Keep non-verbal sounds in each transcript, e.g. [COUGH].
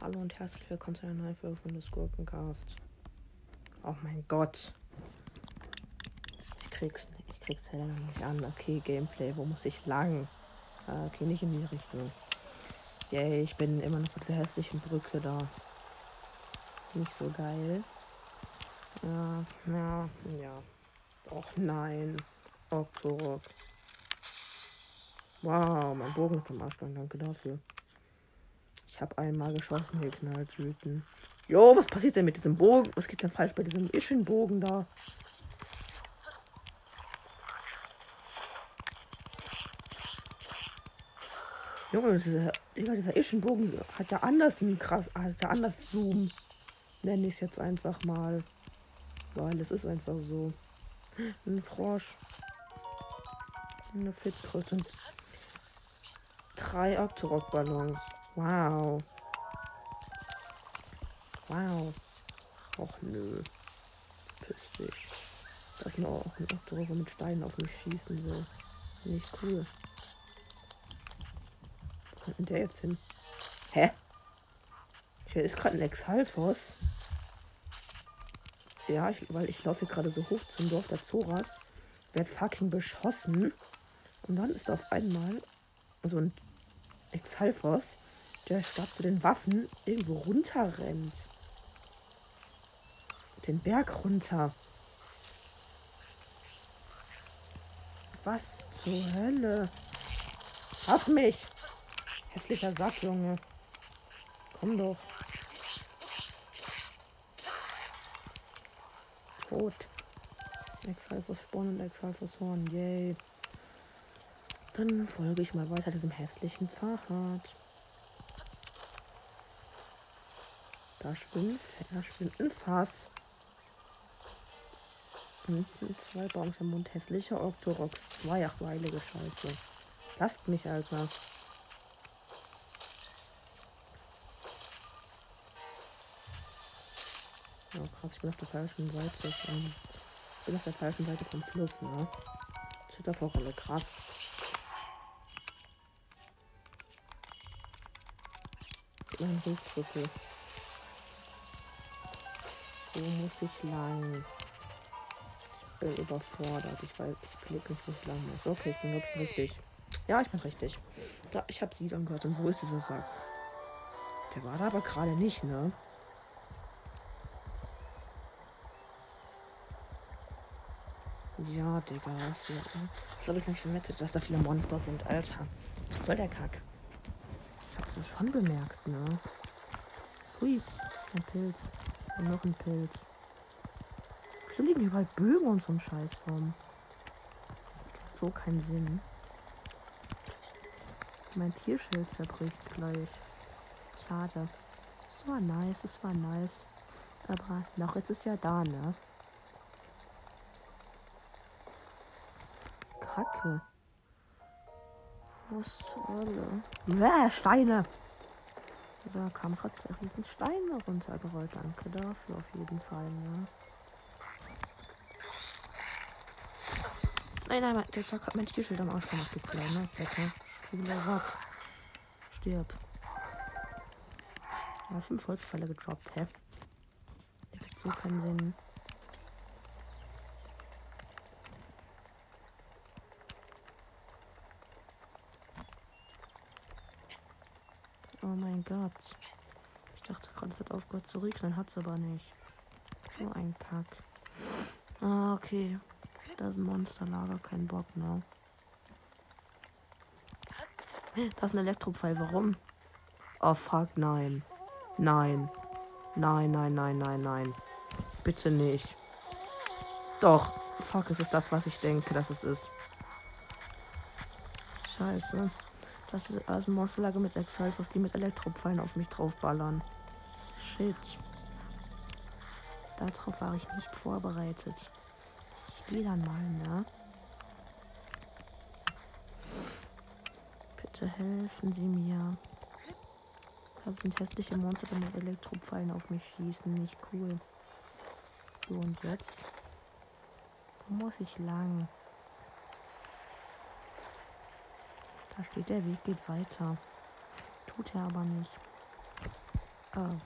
Hallo und herzlich willkommen zu einer neuen Folge von des Gurkencast. Oh mein Gott. Ich krieg's, ich krieg's noch nicht an. Okay, Gameplay, wo muss ich lang? Ah, okay, nicht in die Richtung. Yay, ich bin immer noch mit dieser hässlichen Brücke da. Nicht so geil. Ja, ja, ja. Och nein. Octorok. Wow, mein Bogen ist am Arschgang. Danke dafür. Ich habe einmal geschossen, geknallt, wütend. Jo, was passiert denn mit diesem Bogen? Was geht denn falsch bei diesem Ischenbogen da? Junge, dieser, dieser Ischenbogen hat ja anders einen krass, hat ja anders Zoom. Nenne ich es jetzt einfach mal. Weil es ist einfach so. Ein Frosch. Eine Fitkröte und drei Octorok-Ballons. Wow. Wow. Och nö. Piss dich. Das ist noch ein Octorok mit Steinen auf mich schießen will. Nicht cool. Wo kommt denn der jetzt hin? Hä? Hier ist gerade ein Exhalfos. Ja, ich, weil ich laufe hier gerade so hoch zum Dorf der Zoras. Werd fucking beschossen. Und dann ist auf einmal so ein Exhalfos der statt zu den Waffen irgendwo runter rennt. Den Berg runter. Was zur Hölle? Lass mich! Hässlicher Sack, Junge. Komm doch. Tot. Exalfos Spawn und Exalfos Horn. Yay. Dann folge ich mal weiter diesem hässlichen Fahrrad. Da schwimmt, da schwimmt ein Fass. Hinten zwei Baums im Mund. Hässliche Octorox. Zwei. Ach du heilige Scheiße. Lasst mich, Alter. Oh krass, ich bin auf der falschen Seite. Ich bin auf der falschen Seite vom Fluss, ne? Zitterforelle, krass. Ein Hilfstrüffel. Wo muss ich lang? Ich bin überfordert. Ich weiß, ich blick nicht, wo ich lang muss. Okay, ich bin wirklich richtig. Ja, ich bin richtig. Da, ich habe sie dann gehört. Und wo ist dieser Sack? Der war da aber gerade nicht, ne? Ja, Digga, was ja. Ich glaube, ich nicht verwettet, dass da viele Monster sind, Alter. Was soll der Kack? Hab's schon bemerkt, ne? Hui, ein Pilz. Und noch ein Pilz. Wieso liegen überall Bögen und so ein Scheiß rum? So keinen Sinn. Mein Tierschild zerbricht gleich. Schade. Es war nice, es war nice. Aber noch jetzt ist ja da, ne? Kacke. Was soll? Ja, Steine. So, kam gerade zwei riesen Steine runtergerollt. Danke dafür auf jeden Fall, ne? Nein, nein, der Sack hat mein Tierschild am Arsch gemacht, du kleiner, fetter, schwuler Sack. Stirb. Ja, fünf Holzfälle gedroppt, hä? Der hat so keinen Sinn. Oh mein Gott. Ich dachte gerade, es hat aufgehört zu regnen, hat es aber nicht. So ein Kack. Ah, okay. Da ist ein Monsterlager, kein Bock, ne? Da ist ein Elektropfeil, warum? Oh fuck, nein. Nein. Nein, nein, nein, nein, nein. Bitte nicht. Doch. Fuck, es ist das, was ich denke, dass es ist. Scheiße. Das ist also Monsterlager mit Exalfos, die mit Elektropfeilen auf mich draufballern. Shit. Darauf war ich nicht vorbereitet. Ich gehe dann mal, ne? Bitte helfen Sie mir. Das sind hässliche Monster, die mit Elektropfeilen auf mich schießen. Nicht cool. So, und jetzt? Wo muss ich lang? Da steht, der Weg geht weiter. Tut er aber nicht. Oh.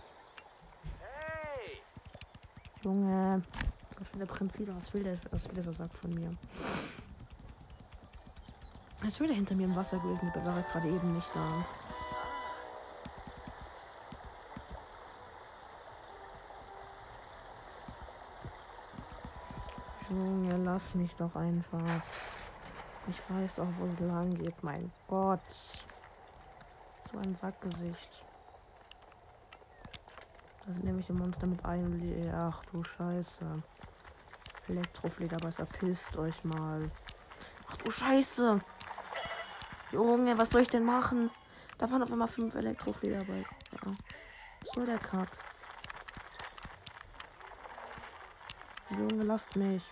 Junge. Gott, der Prinz wieder. Was will der, was will dieser Sack von mir? Ist wieder hinter mir im Wasser gewesen, aber war gerade eben nicht da. Junge, lass mich doch einfach. Ich weiß doch, wo es lang geht. Mein Gott. So ein Sackgesicht. Das sind nämlich die Monster mit einem Ach du Scheiße. Elektroflederbeißer, pisst euch mal. Ach du Scheiße. Junge, was soll ich denn machen? Da waren auf einmal fünf Elektroflederbeißer. Was soll der Kack? Junge, lasst mich.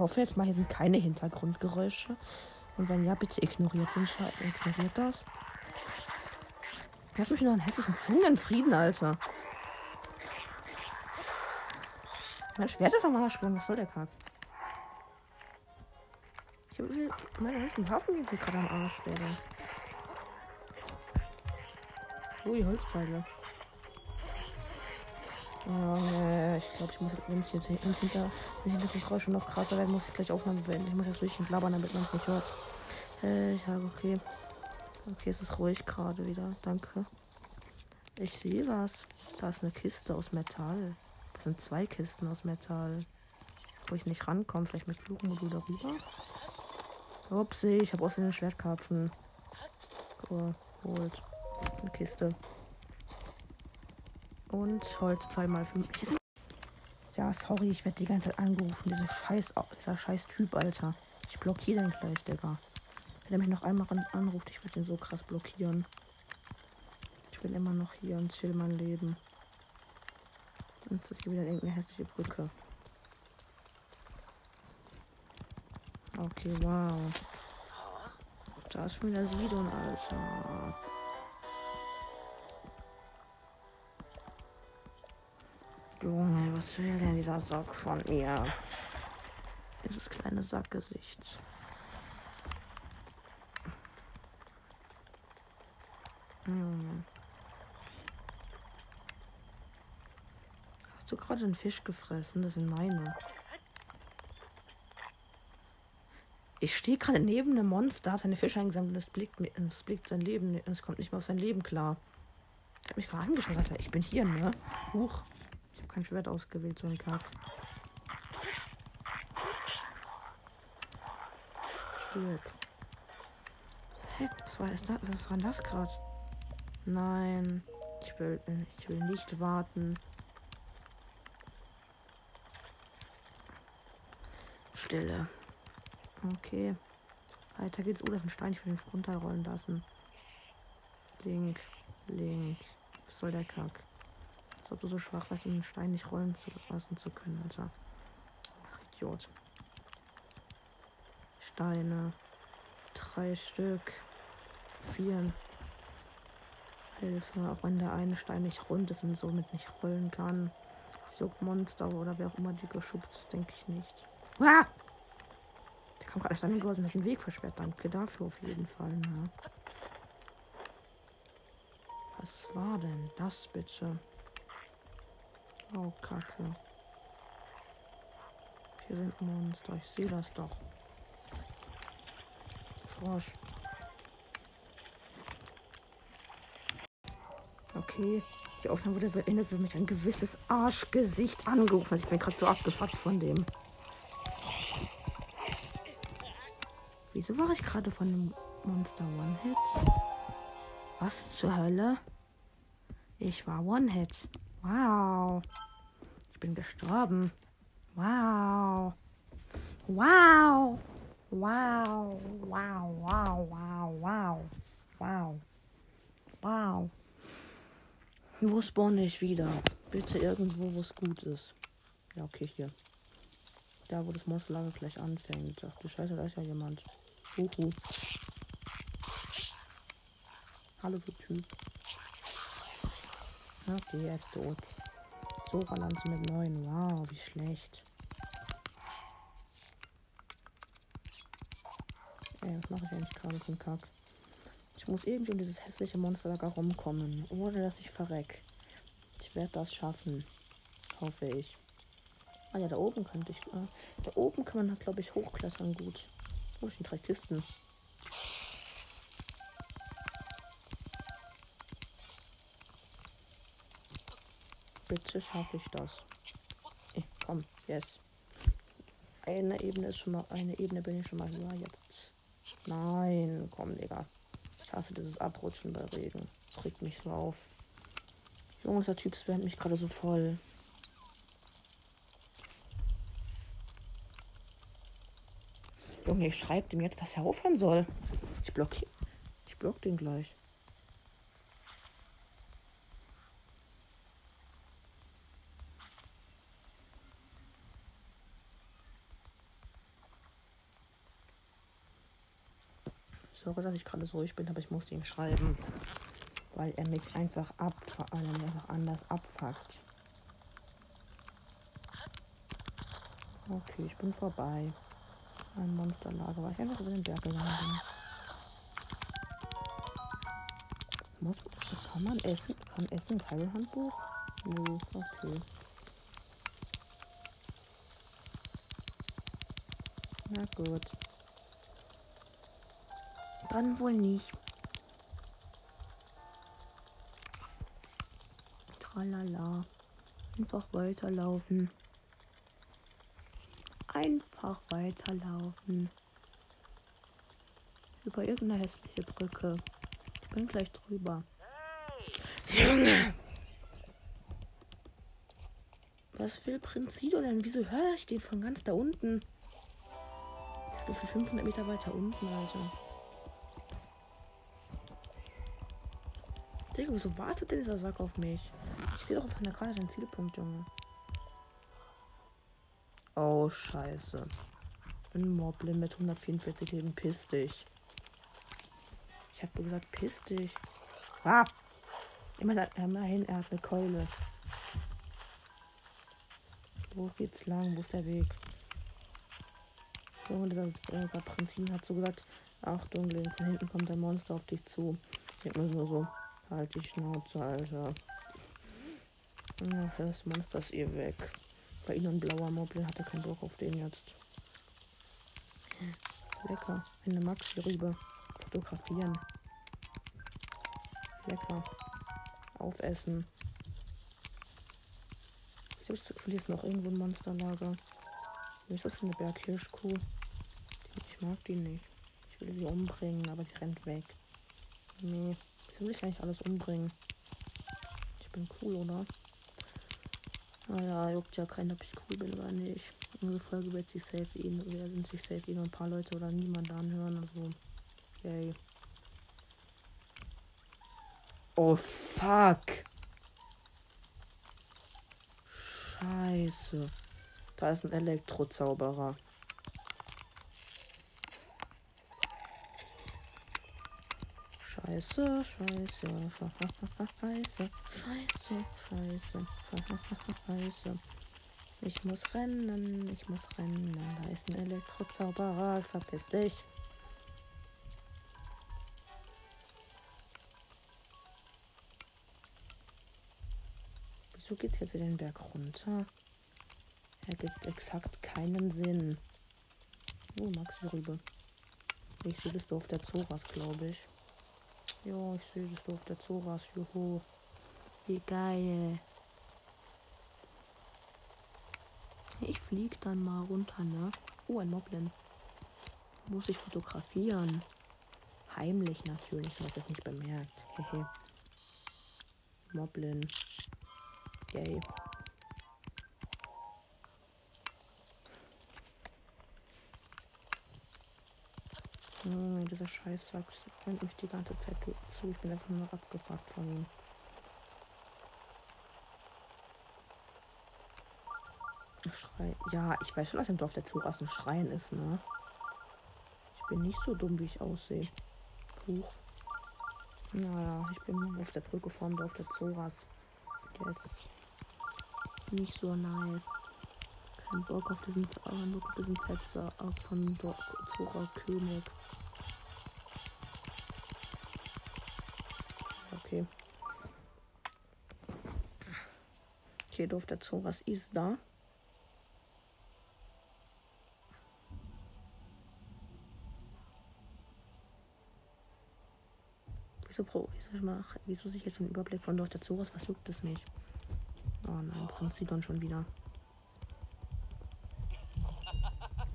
Hoffe jetzt mal, hier sind keine Hintergrundgeräusche. Und wenn ja, bitte ignoriert den Scheiß. Ignoriert das. Lass mich nur einen hässlichen Zungenfrieden, Alter. Mein Schwert ist am Arsch gegangen. Was soll der Kack? Ich habe meine ganzen Waffen die gerade am Arsch stelle. Ui, Holzpfeile. Oh, ich glaube, ich muss, wenn es jetzt ins Hinter, Hintergrundgeräusche noch krasser werden, muss ich gleich Aufnahme beenden. Ich muss jetzt durchgehend labern, damit man es nicht hört. Äh, ja, okay. Okay, es ist ruhig gerade wieder. Danke. Ich sehe was. Da ist eine Kiste aus Metall. Das sind zwei Kisten aus Metall. Wo ich nicht rankomme. Vielleicht mit Flugmodul darüber. Upsi, ich habe aus den Schwertkarpfen geholt. Eine Kiste. Und Holzpfeil mal für mich. Ja, sorry, ich werde die ganze Zeit angerufen. Diese scheiß, dieser scheiß Typ, Alter. Ich blockiere den gleich, Digga. Wenn er mich noch einmal anruft, ich würde ihn so krass blockieren. Ich bin immer noch hier und chill mein Leben. Und es ist hier wieder irgendeine hässliche Brücke. Okay, wow. Da ist schon wieder Sidon, Alter. Junge, was will denn dieser Sack von mir? Dieses kleine Sackgesicht. Hm. Hast du gerade einen Fisch gefressen? Das sind meine. Ich stehe gerade neben einem Monster, seine Fische eingesammelt und es blickt, es blickt sein Leben, es kommt nicht mehr auf sein Leben klar. Ich habe mich gerade angeschaut, Alter. Ich bin hier, ne? Huch. Kein Schwert ausgewählt, so ein Kack. Stirb. Hä? Was war das? Was war das gerade? Nein. Ich will, ich will nicht warten. Stille. Okay. Weiter geht's. Oh, das ist ein Stein. Ich will den runterrollen lassen. Link. Link. Was soll der Kack? Als ob du so schwach warst, um den Stein nicht rollen zu lassen zu können, Alter. Ach, Idiot. Steine. Drei Stück. Vier. Hilfe, auch wenn der eine Stein nicht rund ist und somit nicht rollen kann. Das Monster oder wer auch immer die geschubst ist, denke ich nicht. Ah! Der kam gerade Stein geholfen und hat den Weg versperrt. Danke dafür auf jeden Fall. Ne? Was war denn das bitte? Oh, Kacke. Hier sind Monster. Ich sehe das doch. Frosch. Okay. Die Aufnahme wurde beendet, wenn mich ein gewisses Arschgesicht angerufen hat. Ich bin gerade so abgefuckt von dem. Wieso war ich gerade von dem Monster One-Hit? Was zur Hölle? Ich war One-Hit. Wow. Bin gestorben. Wow. Wow. Wow. Wow. Wow. Wow. Wow. Wow. Wow. Wo spawn ich wieder? Bitte irgendwo, wo es gut ist. Ja, okay, hier. Da, wo das Monsterlager gleich anfängt. Ach du Scheiße, da ist ja jemand. Uhu. Hallo, du Typ. Okay, er ist tot. So Lanze mit 9. Wow, wie schlecht. Ey, was mache ich eigentlich gerade mit dem Kack? Ich muss irgendwie um dieses hässliche Monsterlager rumkommen, ohne dass ich verreck. Ich werde das schaffen. Hoffe ich. Ah ja, da oben könnte ich. Äh, da oben kann man, glaube ich, hochklettern gut. Oh, ich drei Kisten. Bitte schaffe ich das. Ey, komm, yes. Eine Ebene ist schon mal, eine Ebene bin ich schon mal höher jetzt. Nein, komm, Digga. Ich hasse dieses Abrutschen bei Regen. Das regt mich so auf. Junge, der Typ spammt mich gerade so voll. Junge, ich schreibe dem jetzt, dass er aufhören soll. Ich blockiere. Ich block den gleich. Sorry, dass ich gerade so ruhig bin, aber ich musste ihm schreiben. Weil er mich einfach ab, einfach anders abfuckt. Okay, ich bin vorbei. Ein Monsterlager, weil ich einfach über den Berg gegangen bin. Muss, kann man essen? Kann Essen ins Heilhandbuch? Nö, okay. Na gut. Dann wohl nicht. Tralala. Einfach weiterlaufen. Einfach weiterlaufen. Über irgendeine hässliche Brücke. Ich bin gleich drüber. Junge! Was will Prinz Sido denn? Wieso höre ich den von ganz da unten? Ich für 500 Meter weiter unten, Alter. Digga, wieso wartet denn dieser Sack auf mich? Ich sehe doch auf meiner Karte den Zielpunkt, Junge. Oh, scheiße. Ein Moblin mit 144 Leben, piss dich. Ich hab gesagt, piss dich. Ah! Immerhin, er hat eine Keule. Wo geht's lang? Wo ist der Weg? Junge, dieser äh, hat so gesagt, Achtung, von hinten kommt ein Monster auf dich zu. Ich denke mir nur so, Halt die Schnauze, Alter. Ach, das Monster ist ihr weg. Bei ihnen ein blauer Moblin hatte keinen Bock auf den jetzt. Lecker. Eine Maxi rüber. Fotografieren. Lecker. Aufessen. Hier ist noch irgendwo ein Monsterlager. Wie ist das eine Berghirschkuh? Ich mag die nicht. Ich will sie umbringen, aber sie rennt weg. Nee will ich eigentlich alles umbringen? Ich bin cool, oder? Naja, juckt ja keiner, ob ich cool bin oder nicht. Unsere Folge wird sich safe ihn, werden sich safe ihn ein paar Leute oder niemand anhören, also. Yay. Oh fuck. Scheiße. Da ist ein Elektrozauberer. Scheiße, scheiße, scheiße, scheiße, scheiße, scheiße. Ich muss rennen, ich muss rennen. Da ist ein Elektrozauberer, verpiss dich. Wieso geht's jetzt den Berg runter? Er gibt exakt keinen Sinn. Oh, Maxi Rübe. Ich sehe das Dorf der Zoras, glaube ich. Ja, ich sehe das auf der Zoras. Juhu. Wie geil. Ich flieg dann mal runter, ne? Oh, ein Moblin. Muss ich fotografieren. Heimlich natürlich, du hast es nicht bemerkt. Hehe. Moblin. Yay. Oh, dieser Scheißsack rennt mich die ganze Zeit zu. Ich bin einfach nur abgefuckt von ihm. Schrei. Ja, ich weiß schon, dass im Dorf der Zuras ein Schrein ist, ne? Ich bin nicht so dumm, wie ich aussehe. Huch. Naja, ich bin auf der Brücke vom Dorf der Zoras. Der ist nicht so nice keinen Bock auf diesen, äh, keinen Bock auf diesen Fetzer von Zora König. Okay. Okay, doof, der Zoras ist da. Wieso, Pro, wieso, mach, wieso sich jetzt im Überblick von Dorf der Zoras? Was juckt es nicht? Oh nein, Prinzidon schon wieder.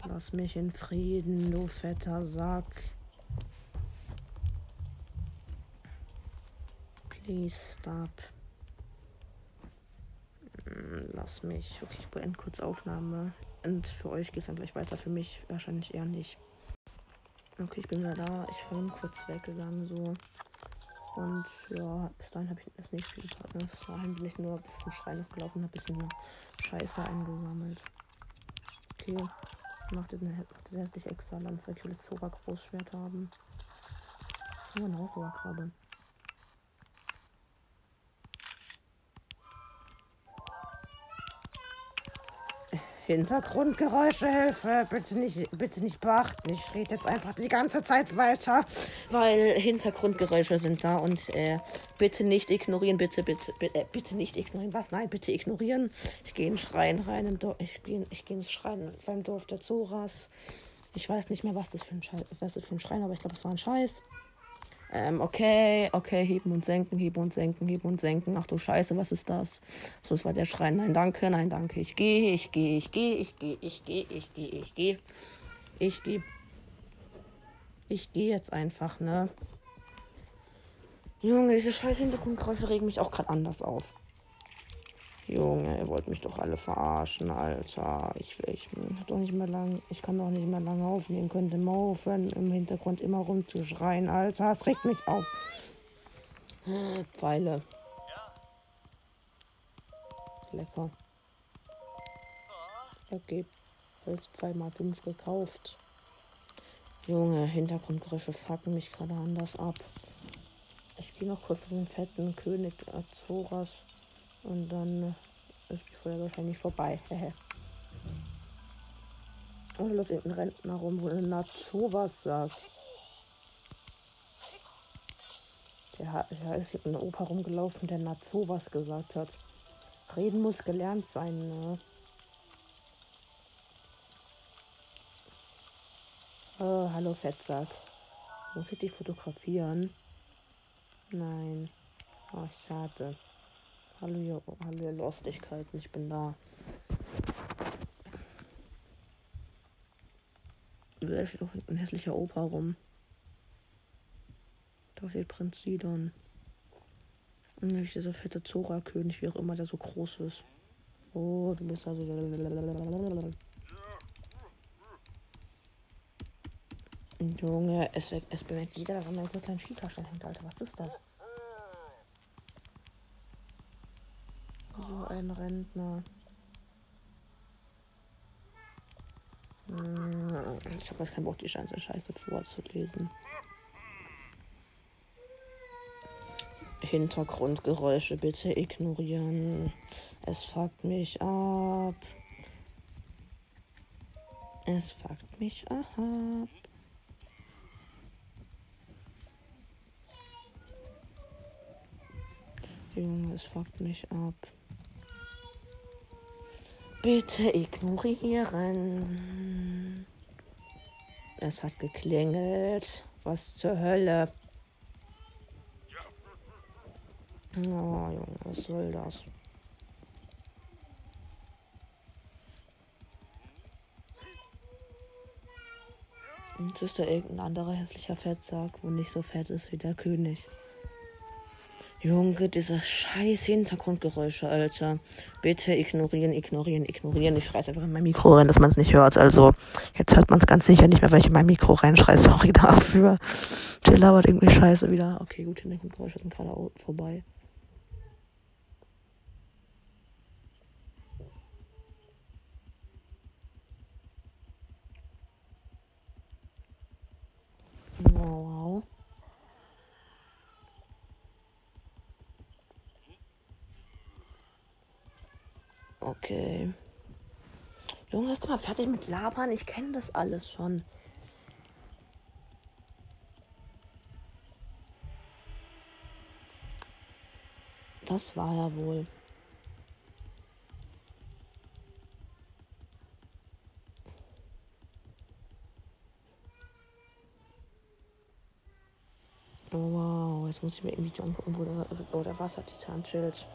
Lass mich in Frieden, du fetter Sack. Please stop. Hm, lass mich. Okay, ich beende kurz Aufnahme. Und für euch geht es dann gleich weiter. Für mich wahrscheinlich eher nicht. Okay, ich bin wieder da. Ich bin kurz weggegangen so. Und ja, bis dahin habe ich das nicht viel gemacht. Bis dahin bin ich nur bis zum Schrein gelaufen und habe ein bisschen Scheiße eingesammelt. Okay. Macht das, macht das hässlich extra Lanze. Ich will das Zora Großschwert haben. Ja, ein Hausauerkrabbe. Hintergrundgeräusche, Hilfe, bitte nicht, bitte nicht beachten. Ich rede jetzt einfach die ganze Zeit weiter, weil Hintergrundgeräusche sind da und äh, bitte nicht ignorieren, bitte, bitte, bitte, äh, bitte nicht ignorieren. Was? Nein, bitte ignorieren. Ich gehe in den Schrein rein, im Dorf, ich gehe ich geh ins Schrein beim Dorf der Zoras. Ich weiß nicht mehr, was das für ein, Schei was das für ein Schrein, aber ich glaube, es war ein Scheiß. Ähm, okay, okay, heben und senken, heben und senken, heben und senken. Ach du Scheiße, was ist das? So, das war der Schrein. Nein, danke, nein, danke. Ich gehe, ich gehe, ich gehe, ich gehe, ich gehe, ich gehe, ich gehe. Ich gehe. Ich gehe jetzt einfach, ne? Junge, diese scheiß Hintergrundgeräusche regen mich auch gerade anders auf. Junge, ihr wollt mich doch alle verarschen, Alter. Ich, ich, doch nicht mehr lang, ich kann doch nicht mehr lange aufnehmen. Könnt ihr mal aufhören, im Hintergrund immer rumzuschreien, Alter. Es regt mich auf. Pfeile. Lecker. Okay. Holzpfeil mal 5 gekauft. Junge, Hintergrundgeräusche fucken mich gerade anders ab. Ich gehe noch kurz zu den fetten König Azoras. Und dann ist die Folge wahrscheinlich vorbei. Und läuft irgendein Rentner rum, wo ein Nazo was sagt. Der, der ist hier ein Opa rumgelaufen, der Nazo was gesagt hat. Reden muss gelernt sein, ne? Oh, hallo Fettsack. Muss ich dich fotografieren? Nein. Oh, schade. Hallo, ihr, hallo ihr Lustigkeiten, ich bin da. Da steht doch ein hässlicher Opa rum. Da steht Prinz Sidon. Und nicht dieser fette Zora-König, wie auch immer der so groß ist. Oh, du bist also. Junge, es, es bemerkt jeder, dass an meinem kleinen Skitaschen hängt, Alter. Was ist das? So ein Rentner. Hm, ich habe jetzt keinen Bock, die ganze Scheiße vorzulesen. Hintergrundgeräusche bitte ignorieren. Es fuckt mich ab. Es fuckt mich ab. Junge, es fuckt mich ab. Bitte ignorieren. Es hat geklingelt. Was zur Hölle? Oh, Junge, was soll das? Jetzt ist da irgendein anderer hässlicher Fettsack, wo nicht so fett ist wie der König. Junge, diese scheiß Hintergrundgeräusche, Alter. Bitte ignorieren, ignorieren, ignorieren. Ich schreie einfach in mein Mikro rein, dass man es nicht hört. Also, jetzt hört man es ganz sicher nicht mehr, weil ich in mein Mikro reinschreie. [LAUGHS] Sorry dafür. Chill labert irgendwie scheiße wieder. Okay, gut, Hintergrundgeräusche sind gerade vorbei. Wow. Okay. Du mal fertig mit Labern? Ich kenne das alles schon. Das war ja wohl. Oh, wow, jetzt muss ich mir irgendwie angucken, wo der, wo der Wassertitan chillt.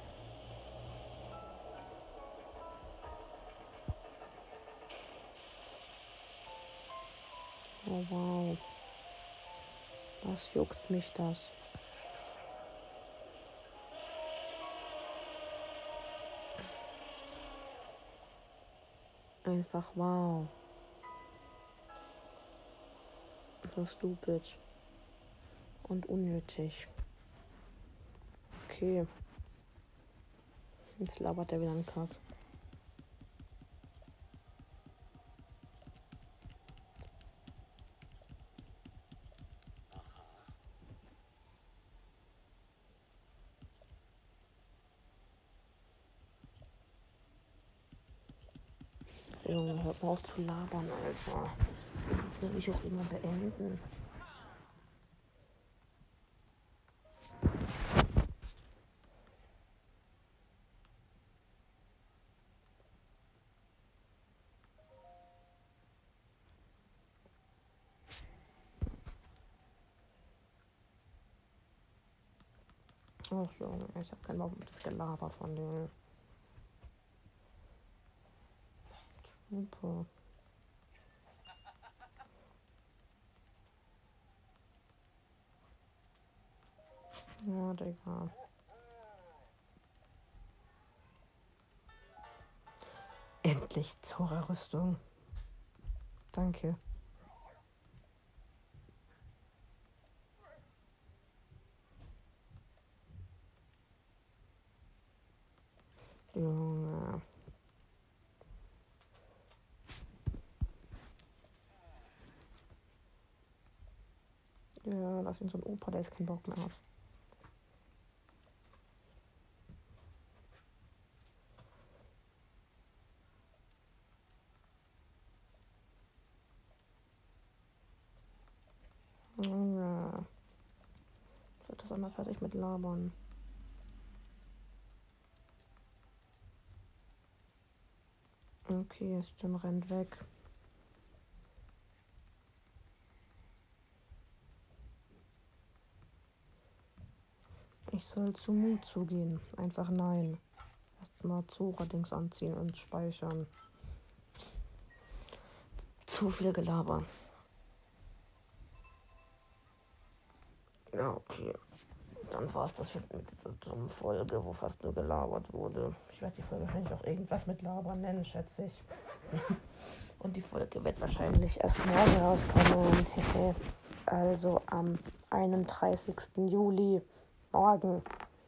Was juckt mich das? Einfach wow. So stupid. Und unnötig. Okay. Jetzt labert er wieder einen Kack. Junge, hört mal auf zu labern, Alter. Das will ich auch immer beenden. Ach so, ich habe keinen Bock auf das Gelaber von denen. Super. Ja, Digga. Endlich Zora-Rüstung. Danke. Junge. Ja, lass ihn so ein Opa, der ist kein Bock mehr hat. Ja. Ich das einmal fertig mit Labern. Okay, Sten rennt weg. Ich soll zu Mut zugehen. Einfach nein. Erstmal Zora-Dings anziehen und speichern. Zu viel Gelaber. Ja, okay. Dann war es das mit dieser dummen Folge, wo fast nur gelabert wurde. Ich werde die Folge wahrscheinlich auch irgendwas mit Labern nennen, schätze ich. [LAUGHS] Und die Folge wird wahrscheinlich erst morgen rauskommen. [LAUGHS] also am 31. Juli morgen,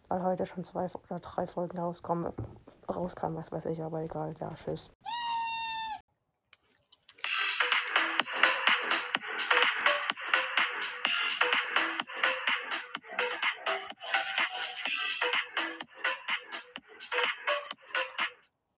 weil heute schon zwei oder drei Folgen rauskommen, rauskamen, was weiß ich, aber egal, ja, tschüss.